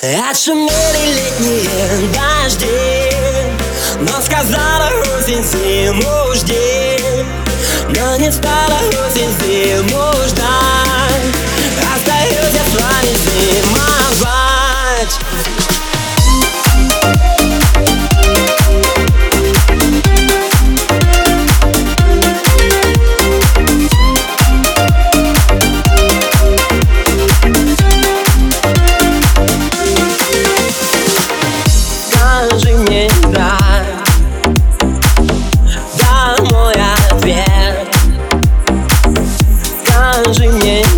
Отшумели летние дожди Но сказала осень зиму жди Но не стала осень зиму ждать 睡眠。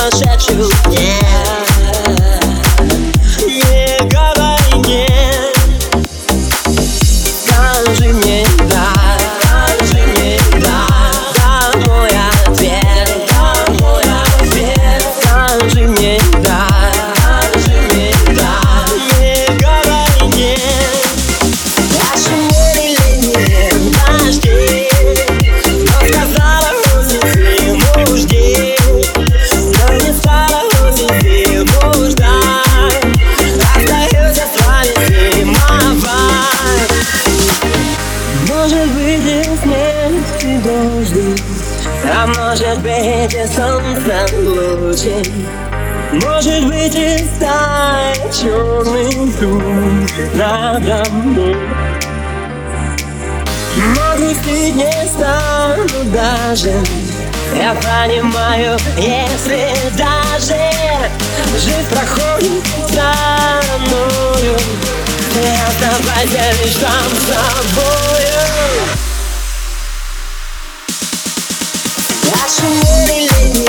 сумасшедшую, yeah. Дожди А может быть и солнце лучи Может быть и стает черным тум надо мной. Но грустить не стану даже. Я понимаю, если даже Жизнь проходит мною Ты оставайся лишь там с собою Наши летние дожди